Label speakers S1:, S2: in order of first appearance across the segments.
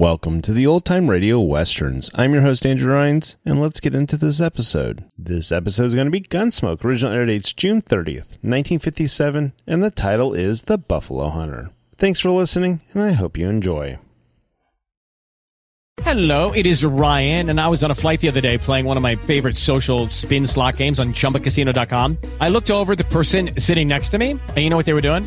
S1: Welcome to the Old Time Radio Westerns. I'm your host, Andrew Rhynes, and let's get into this episode. This episode is going to be Gunsmoke. Original air dates June 30th, 1957, and the title is The Buffalo Hunter. Thanks for listening, and I hope you enjoy.
S2: Hello, it is Ryan, and I was on a flight the other day playing one of my favorite social spin slot games on chumbacasino.com. I looked over the person sitting next to me, and you know what they were doing?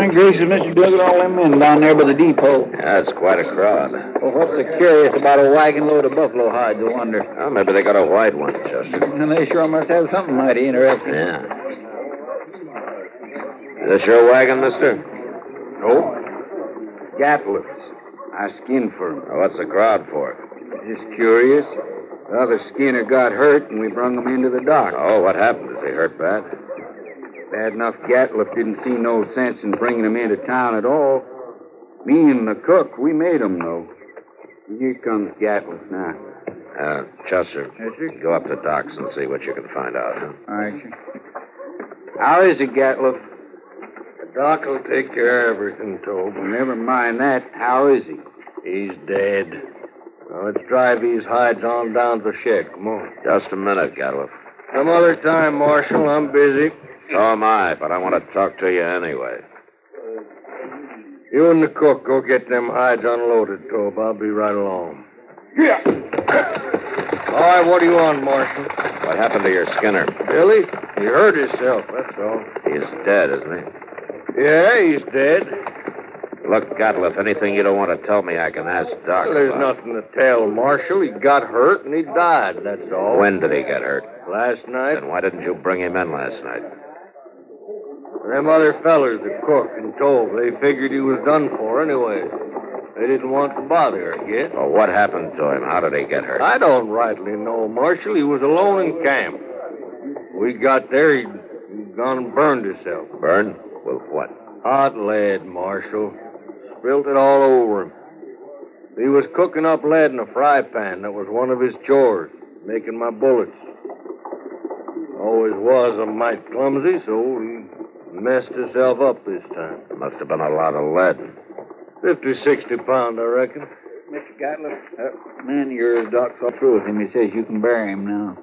S3: My gracious, Mr. Duggett, all them men down there by the depot.
S4: Yeah, it's quite a crowd.
S3: Well, what's so curious about a wagon load of buffalo hides, I wonder?
S4: Well, maybe they got a white one, Chester.
S3: And they sure must have something mighty interesting.
S4: Yeah. Is this your wagon, mister?
S3: Nope. Gatliff's. I skinned for 'em.
S4: Well, what's the crowd for?
S3: Just curious. The other skinner got hurt, and we brung him into the doc.
S4: Oh, what happened? Is he hurt bad?
S3: Bad enough Gatliff didn't see no sense in bringing him into town at all. Me and the cook, we made him, though. Here comes Gatliff now.
S4: Uh, Chester.
S3: Yes.
S4: Go up to Doc's and see what you can find out. Huh?
S3: All right, sir. How is it, Gatliff?
S5: The doc will take care of everything, Tobe.
S3: Well, never mind that. How is he?
S5: He's dead. Well, let's drive these hides on down to the shed. Come on.
S4: Just a minute, Gatliff.
S5: Some other time, Marshal. I'm busy.
S4: So am I, but I want to talk to you anyway.
S5: You and the cook go get them hides unloaded, Tobe. I'll be right along. Yeah. All right, what do you want, Marshal?
S4: What happened to your Skinner?
S5: Billy? He hurt himself, that's all.
S4: He's dead, isn't he?
S5: Yeah, he's dead.
S4: Look, Gatliff, anything you don't want to tell me, I can ask Doc.
S5: Well, there's
S4: about.
S5: nothing to tell, Marshal. He got hurt and he died, that's all.
S4: When did he get hurt?
S5: Last night.
S4: Then why didn't you bring him in last night?
S5: Them other fellers, the cook and Tobe, they figured he was done for anyway. They didn't want to bother, I guess.
S4: Well, what happened to him? How did he get hurt?
S5: I don't rightly know, Marshal. He was alone in camp. We got there, he'd, he'd gone and burned himself.
S4: Burned? With what?
S5: Hot lead, Marshal. Spilt it all over him. He was cooking up lead in a fry pan. That was one of his chores, making my bullets. Always was a mite clumsy, so he messed herself up this time.
S4: Must have been a lot of lead.
S5: Fifty, sixty pound, I reckon.
S3: Mr. Gatliff, that uh, man of yours, Doc's all through with him. He says you can bury him now.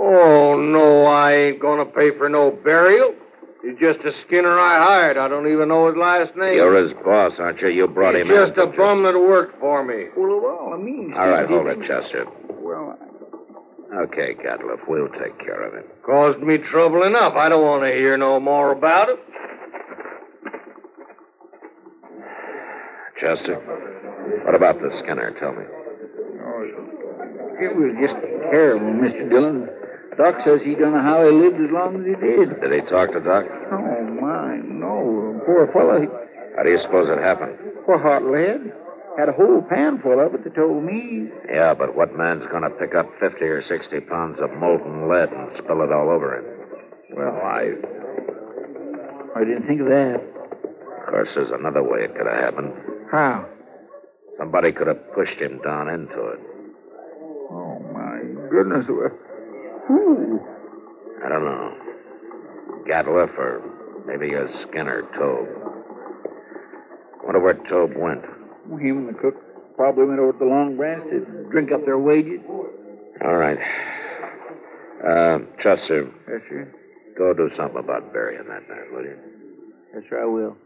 S5: Oh, no, I ain't gonna pay for no burial. He's just a skinner I hired. I don't even know his last name.
S4: You're his boss, aren't you? You brought
S5: He's
S4: him in.
S5: just a bum that worked for me.
S3: Well, all I mean,
S4: All right, hold it, Chester.
S3: Well,
S4: Okay, Gatliff, we'll take care of him.
S5: Caused me trouble enough. I don't want to hear no more about it.
S4: Chester, what about the Skinner? Tell me.
S3: it was just terrible, Mr. Dillon. Doc says he don't know how he lived as long as he did.
S4: Did he talk to Doc?
S3: Oh, my, no. Poor fellow. He,
S4: How do you suppose it happened?
S3: poor hot lead. Had a whole pan full of it, they told me.
S4: Yeah, but what man's going to pick up 50 or 60 pounds of molten lead and spill it all over him?
S3: Well, I. I didn't think of that.
S4: Of course, there's another way it could have happened.
S3: How?
S4: Somebody could have pushed him down into it.
S3: Oh, my goodness. Who?
S4: I don't know. Gatliff or maybe a Skinner, Tobe. Wonder where Tobe went.
S3: Him and the cook probably went over to the Long Branch to drink up their wages.
S4: All right. Uh, Chester,
S3: Yes, sir.
S4: go do something about burying that man, will you?
S3: Yes, sir, I will.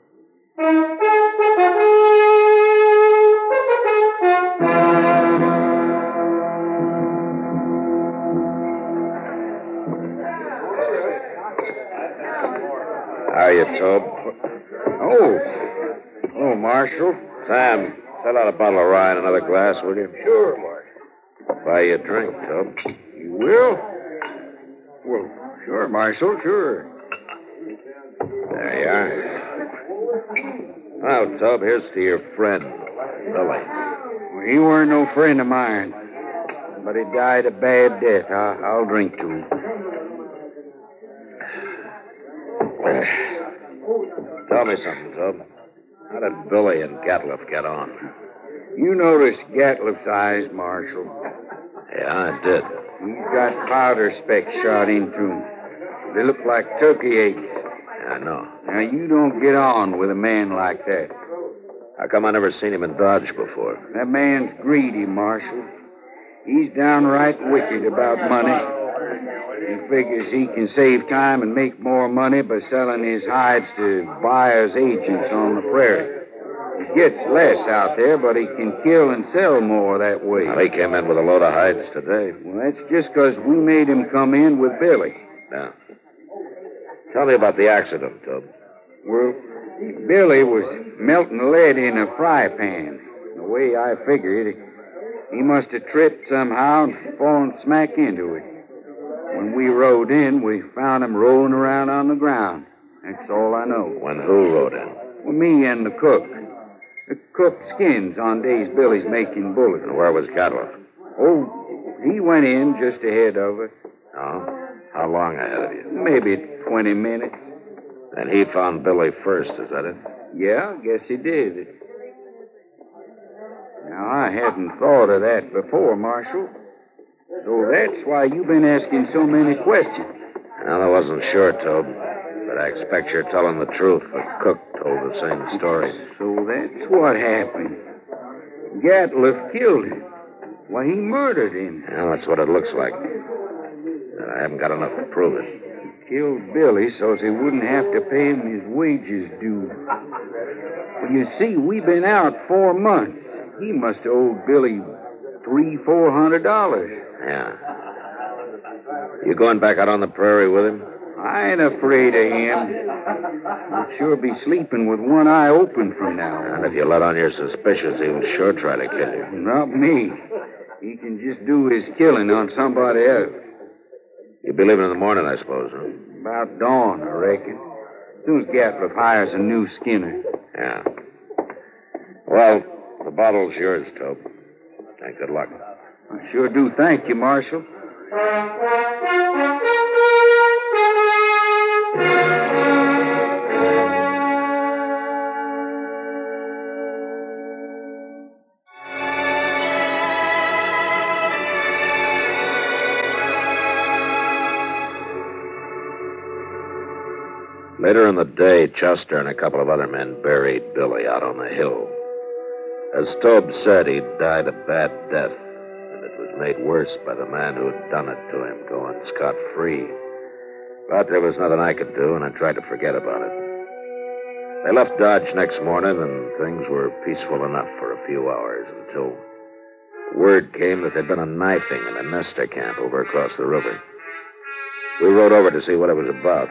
S4: How are you, Tobe?
S5: Oh. Oh, Marshal.
S4: Sam, sell out a bottle of rye and another glass, will you?
S5: Sure, Marshal.
S4: Buy you a drink, Tobe.
S5: You will? Well, sure, Marshal, sure.
S4: There you are. Well, Tobe, here's to your friend, Billy.
S3: Well, he weren't no friend of mine. But he died a bad death. I, I'll drink to him.
S4: Tell me something, Tobe. How did Billy and Gatliff get on?
S3: You noticed Gatliff's eyes, Marshal.
S4: Yeah, I did.
S3: He's got powder specks shot into him. They look like turkey eggs.
S4: I know.
S3: Now, you don't get on with a man like that.
S4: How come I never seen him in Dodge before?
S3: That man's greedy, Marshal. He's downright wicked about money. He figures he can save time and make more money by selling his hides to buyers' agents on the prairie. He gets less out there, but he can kill and sell more that way.
S4: Well, he came in with a load of hides today.
S3: Well, that's just because we made him come in with Billy.
S4: Now, tell me about the accident, Tub.
S3: Well, Billy was melting lead in a fry pan. The way I figure it, he must have tripped somehow and fallen smack into it. When we rode in, we found him rolling around on the ground. That's all I know.
S4: When who rode in?
S3: Well, me and the cook. The cook skins on days Billy's making bullets.
S4: And where was Gatliff?
S3: Oh, he went in just ahead of us.
S4: Oh? How long ahead of you?
S3: Maybe 20 minutes.
S4: And he found Billy first, is that it?
S3: Yeah, I guess he did. Now, I hadn't thought of that before, Marshal. So that's why you've been asking so many questions.
S4: Well, I wasn't sure, Tobe. But I expect you're telling the truth. The cook told the same story.
S3: So that's what happened. Gatliff killed him. Why, he murdered him.
S4: Well, that's what it looks like. But I haven't got enough to prove it.
S3: He Killed Billy so's he wouldn't have to pay him his wages due. Well, you see, we've been out four months. He must have owed Billy three, four hundred dollars.
S4: Yeah. You going back out on the prairie with him?
S3: I ain't afraid of him. I'll sure be sleeping with one eye open from now on.
S4: And if you let on your suspicions, he'll sure try to kill you.
S3: Not me. He can just do his killing on somebody else.
S4: You'll be leaving in the morning, I suppose, huh?
S3: About dawn, I reckon. As soon as Gatliff hires a new skinner.
S4: Yeah. Well, the bottle's yours, Tobe. And good luck.
S3: I sure do thank you, Marshal.
S4: Later in the day, Chester and a couple of other men buried Billy out on the hill. As Tobe said, he'd died a bad death, made worse by the man who'd done it to him going scot free. But there was nothing I could do, and I tried to forget about it. They left Dodge next morning, and things were peaceful enough for a few hours until word came that there'd been a knifing in a Nester camp over across the river. We rode over to see what it was about.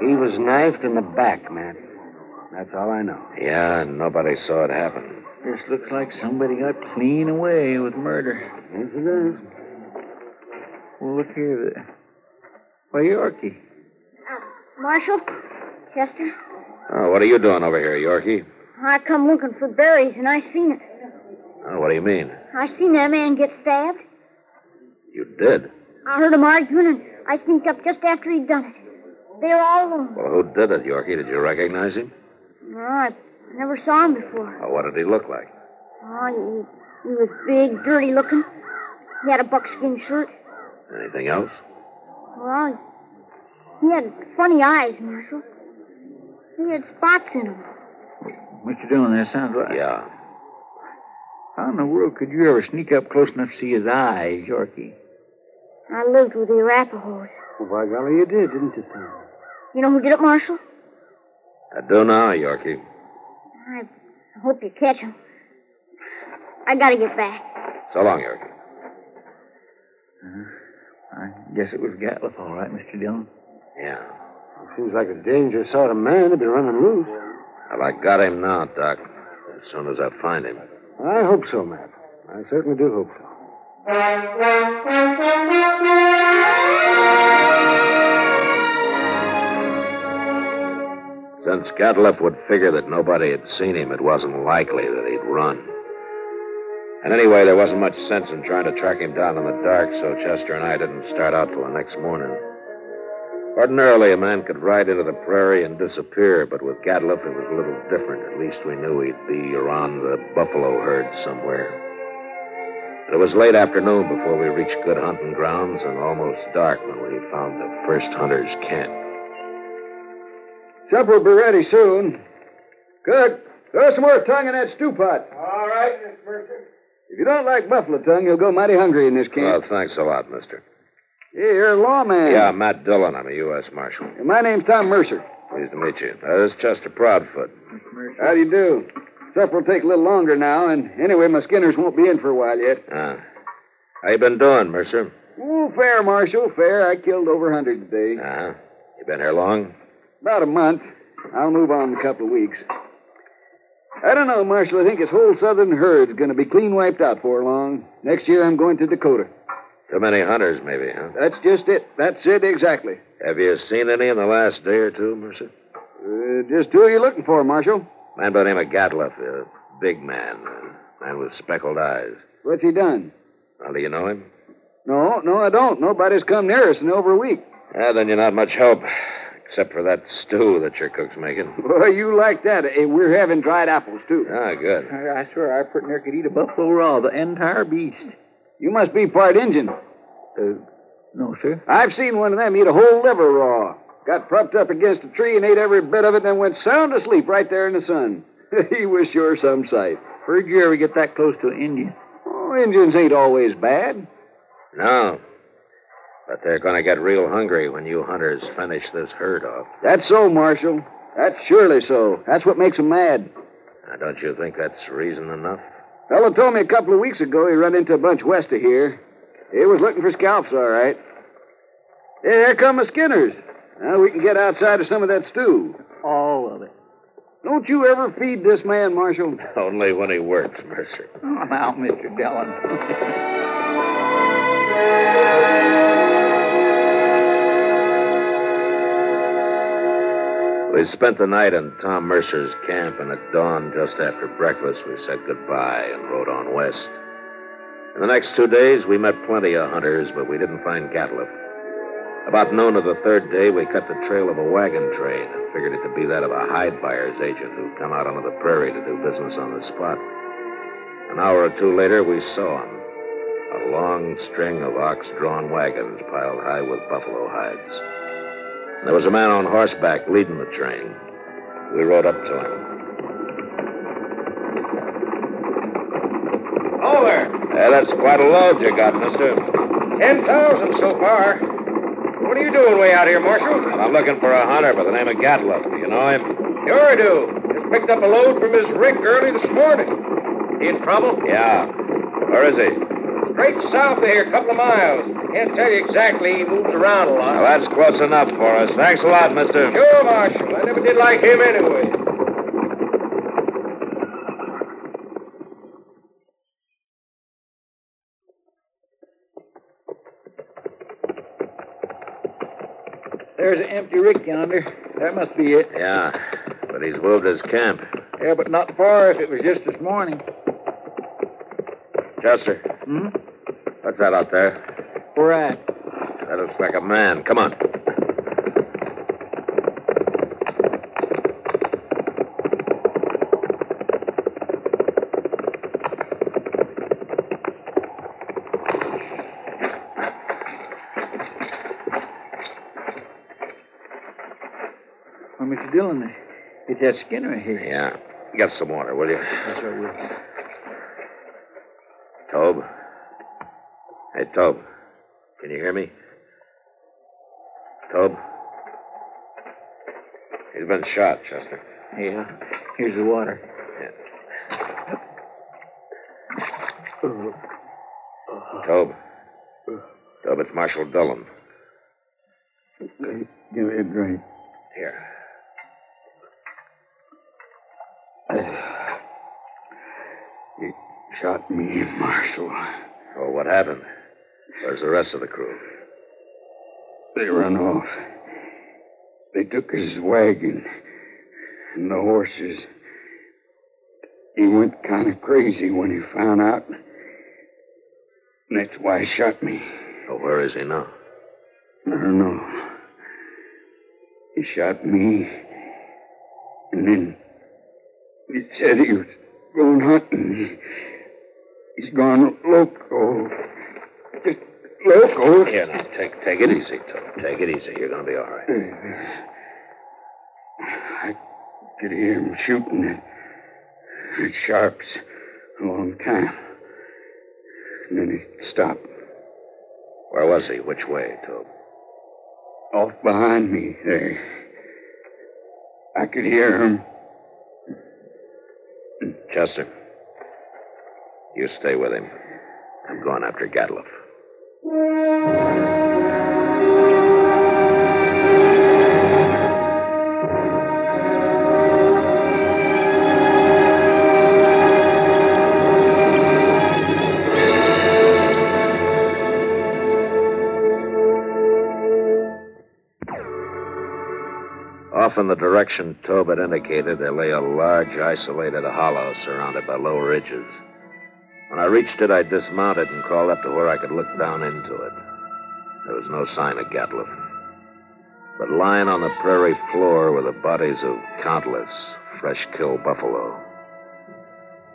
S3: He was knifed in the back, Matt. That's all I know.
S4: Yeah, and nobody saw it happen.
S6: This looks like somebody got clean away with murder.
S3: Yes, it is.
S6: Well, look here. The... Why, Yorkie.
S7: Uh, Marshal? Chester?
S4: Oh, what are you doing over here, Yorkie?
S7: I come looking for berries and I seen it.
S4: Oh, what do you mean?
S7: I seen that man get stabbed.
S4: You did?
S7: I heard him arguing and I sneaked up just after he'd done it. They were all alone.
S4: Well, who did it, Yorkie? Did you recognize him?
S7: No, I never saw him before.
S4: Oh, what did he look like?
S7: Oh, he, he was big, dirty looking. He had a buckskin shirt.
S4: Anything else?
S7: Well, he had funny eyes, Marshal. He had spots in them.
S6: What you doing there? Sounds right.
S4: Yeah.
S6: How in the world could you ever sneak up close enough to see his eyes, Yorkie?
S7: I lived with the Arapahoes.
S3: Well, by golly, you did, didn't you, son?
S7: You know who did it, Marshal?
S4: I do now, Yorkie.
S7: I hope you catch him. I gotta get back.
S4: So long, Yorkie.
S6: Uh, I guess it was Gatliff, all right, Mr. Dillon.
S4: Yeah.
S3: Seems like a dangerous sort of man to be running loose.
S4: Well, I got him now, Doc. As soon as I find him.
S3: I hope so, Matt. I certainly do hope so.
S4: Since Gatliff would figure that nobody had seen him, it wasn't likely that he'd run. And anyway, there wasn't much sense in trying to track him down in the dark, so Chester and I didn't start out till the next morning. Ordinarily, a man could ride into the prairie and disappear, but with Gatliff, it was a little different. At least we knew he'd be around the buffalo herd somewhere. It was late afternoon before we reached good hunting grounds and almost dark when we found the first hunter's camp.
S3: Supper will be ready soon. Cook, throw some more tongue in that stew pot.
S5: All right, Miss Mercer.
S3: If you don't like buffalo tongue, you'll go mighty hungry in this camp.
S4: Well, thanks a lot, mister.
S3: Hey, you're a lawman.
S4: Yeah, Matt Dillon. I'm a U.S. Marshal.
S3: My name's Tom Mercer.
S4: Pleased to meet you. Uh, this is Chester Proudfoot.
S3: How do you do? Supper will take a little longer now, and anyway, my skinners won't be in for a while yet.
S4: Ah. How you been doing, Mercer?
S3: Oh, fair, Marshal, fair. I killed over a hundred today.
S4: Uh-huh. You been here long?
S3: About a month. I'll move on in a couple of weeks. I don't know, Marshal. I think this whole southern herd's going to be clean wiped out before long. Next year, I'm going to Dakota.
S4: Too many hunters, maybe, huh?
S3: That's just it. That's it exactly.
S4: Have you seen any in the last day or two, Mercer?
S3: Uh, just who are you looking for, Marshal?
S4: Man by the name of Gatliff, a big man, a man with speckled eyes.
S3: What's he done?
S4: Well, do you know him?
S3: No, no, I don't. Nobody's come near us in over a week.
S4: Yeah, then you're not much help, except for that stew that your cook's making.
S3: Well, you like that. Hey, we're having dried apples, too.
S4: Ah, good.
S6: I, I swear, I pretty near could eat a buffalo raw, the entire beast.
S3: You must be part Indian.
S6: Uh, no, sir.
S3: I've seen one of them eat a whole liver raw. Got propped up against a tree and ate every bit of it, and then went sound asleep right there in the sun. he was sure some sight.
S6: Where'd you ever get that close to an Indian?
S3: Oh, Indians ain't always bad.
S4: No. But they're going to get real hungry when you hunters finish this herd off.
S3: That's so, Marshal. That's surely so. That's what makes 'em mad.
S4: Now, don't you think that's reason enough?
S3: Fellow told me a couple of weeks ago he run into a bunch west of here. He was looking for scalps, all right. Hey, here come the Skinners. Now we can get outside of some of that stew.
S6: All of it.
S3: Don't you ever feed this man, Marshal?
S4: Only when he works, Mercer.
S6: Oh, now, Mr. Dillon.
S4: We spent the night in Tom Mercer's camp, and at dawn, just after breakfast, we said goodbye and rode on west. In the next two days, we met plenty of hunters, but we didn't find Gatliff. About noon of the third day, we cut the trail of a wagon train and figured it to be that of a hide buyer's agent who'd come out onto the prairie to do business on the spot. An hour or two later, we saw him. A long string of ox drawn wagons piled high with buffalo hides. There was a man on horseback leading the train. We rode up to him.
S8: Over.
S4: Yeah, that's quite a load you got, mister.
S8: Ten thousand so far. What are you doing way out here, Marshal?
S4: Well, I'm looking for a hunter by the name of Gatliff. Do you know him?
S8: Sure I do. Just picked up a load from his rig early this morning. He in trouble?
S4: Yeah. Where is he?
S8: Straight south of here, a couple of miles. Can't tell you exactly. He moves around a lot.
S4: Well, that's close enough for us. Thanks a lot, mister.
S8: Sure, Marshal. I never did like him anyway.
S6: There's an empty rick yonder. That must be it.
S4: Yeah, but he's moved his camp.
S6: Yeah, but not far if it was just this morning.
S4: Chester,
S6: Hmm?
S4: What's that out there?
S6: Where at?
S4: That looks like a man. Come on.
S6: Well, Mr. Dillon, it's that Skinner here.
S4: Yeah. Get some water, will you?
S6: That's right, will.
S4: Tobe. Hey, Tobe. Can you hear me? Tobe? He's been shot, Chester.
S6: Yeah. Here's the water.
S4: Tobe. Tobe, it's Marshal Dillon.
S3: Give me a drink.
S4: Here.
S3: You shot me, Marshal.
S4: Oh, what happened? Where's the rest of the crew?
S3: They run off. They took his wagon and the horses. He went kind of crazy when he found out. And that's why he shot me.
S4: Oh, where is he now?
S3: I don't know. He shot me. And then he said he was going hunting. He, he's gone loco. Loco.
S4: Here, now, take, take it easy, Tobe. Take it easy. You're going to be all right.
S3: I could hear him shooting at, sharps a long time. And then he stopped.
S4: Where was he? Which way, Tobe?
S3: Off behind me there. I could hear him.
S4: Chester, you stay with him. I'm going after Gatliff. In the direction had indicated, there lay a large, isolated hollow surrounded by low ridges. When I reached it, I dismounted and crawled up to where I could look down into it. There was no sign of Gatliff. But lying on the prairie floor were the bodies of countless fresh killed buffalo.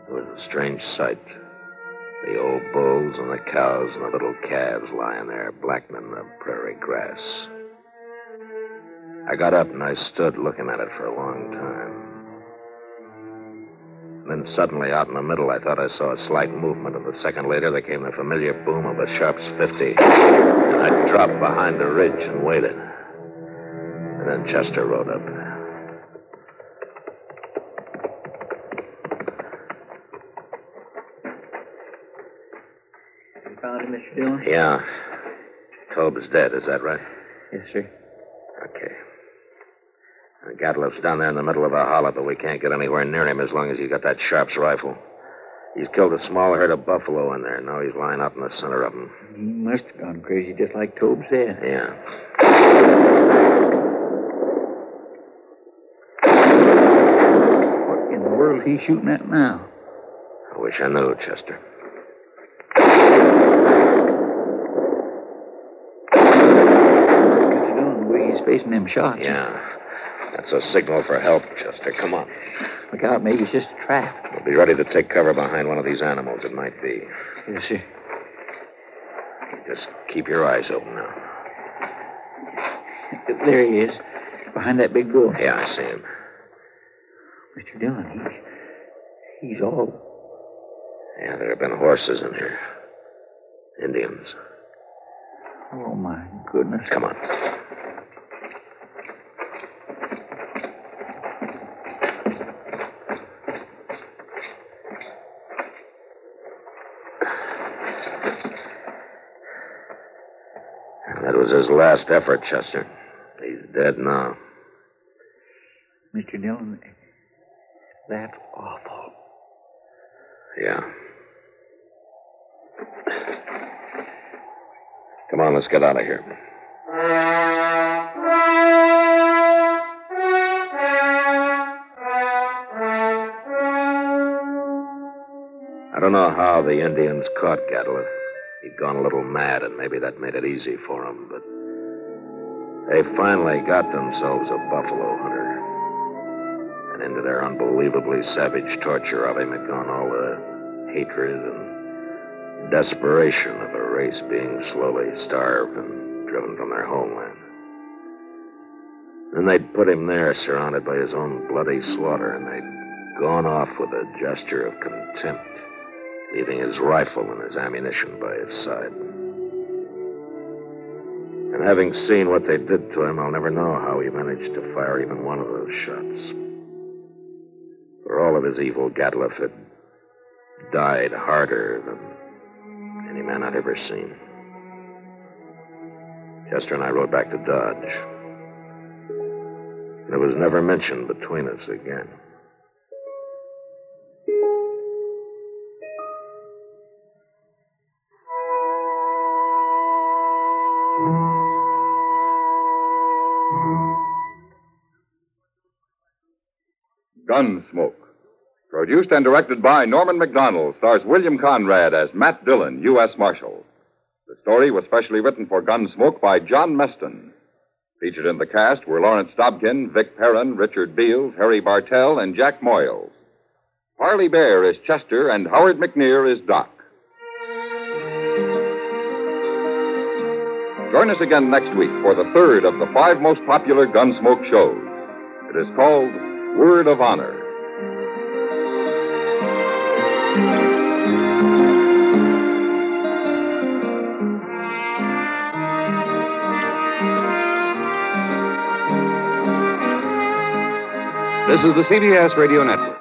S4: It was a strange sight. The old bulls and the cows and the little calves lying there, blackening the prairie grass. I got up and I stood looking at it for a long time. Then suddenly, out in the middle, I thought I saw a slight movement, and a second later, there came the familiar boom of a Sharps 50. And I dropped behind the ridge and waited. And then Chester rode up.
S6: You found him, Mr. Dillon?
S4: Yeah. Tobe's dead, is that right?
S6: Yes, sir.
S4: Okay. Gatliff's down there in the middle of a hollow, but we can't get anywhere near him as long as he's got that Sharps rifle. He's killed a small herd of buffalo in there. Now he's lying out in the center of them.
S6: He must have gone crazy, just like Tobe said.
S4: Yeah.
S6: What in the world is he shooting at now?
S4: I wish I knew, Chester.
S6: Mr. Dillon, the way he's facing them shots.
S4: Yeah. That's a signal for help, Chester. Come on.
S6: Look out, maybe it's just a trap.
S4: We'll be ready to take cover behind one of these animals. It might be.
S6: Yes, sir.
S4: Just keep your eyes open now.
S6: There he is, behind that big bull.
S4: Yeah, I see him.
S6: Mr. Dillon, he's, he's all.
S4: Yeah, there have been horses in here. Indians.
S6: Oh, my goodness.
S4: Come on. That was his last effort, Chester. He's dead now.
S6: Mr. Dillon, that's awful.
S4: Yeah. Come on, let's get out of here. I don't know how the Indians caught Gatliff. He'd gone a little mad, and maybe that made it easy for him, but they finally got themselves a buffalo hunter. And into their unbelievably savage torture of him had gone all the hatred and desperation of a race being slowly starved and driven from their homeland. Then they'd put him there, surrounded by his own bloody slaughter, and they'd gone off with a gesture of contempt, leaving his rifle and his ammunition by his side. And having seen what they did to him, I'll never know how he managed to fire even one of those shots. For all of his evil, Gatliff had died harder than any man I'd ever seen. Chester and I rode back to Dodge. And it was never mentioned between us again.
S9: Gunsmoke. Produced and directed by Norman Macdonnell, stars William Conrad as Matt Dillon, U.S. Marshal. The story was specially written for Gunsmoke by John Meston. Featured in the cast were Lawrence Dobkin, Vic Perrin, Richard Beals, Harry Bartell, and Jack Moyles. Parley Baer is Chester, and Howard McNear is Doc. Join us again next week for the third of the five most popular Gunsmoke shows. It is called Word of Honor.
S10: This is the CBS Radio Network.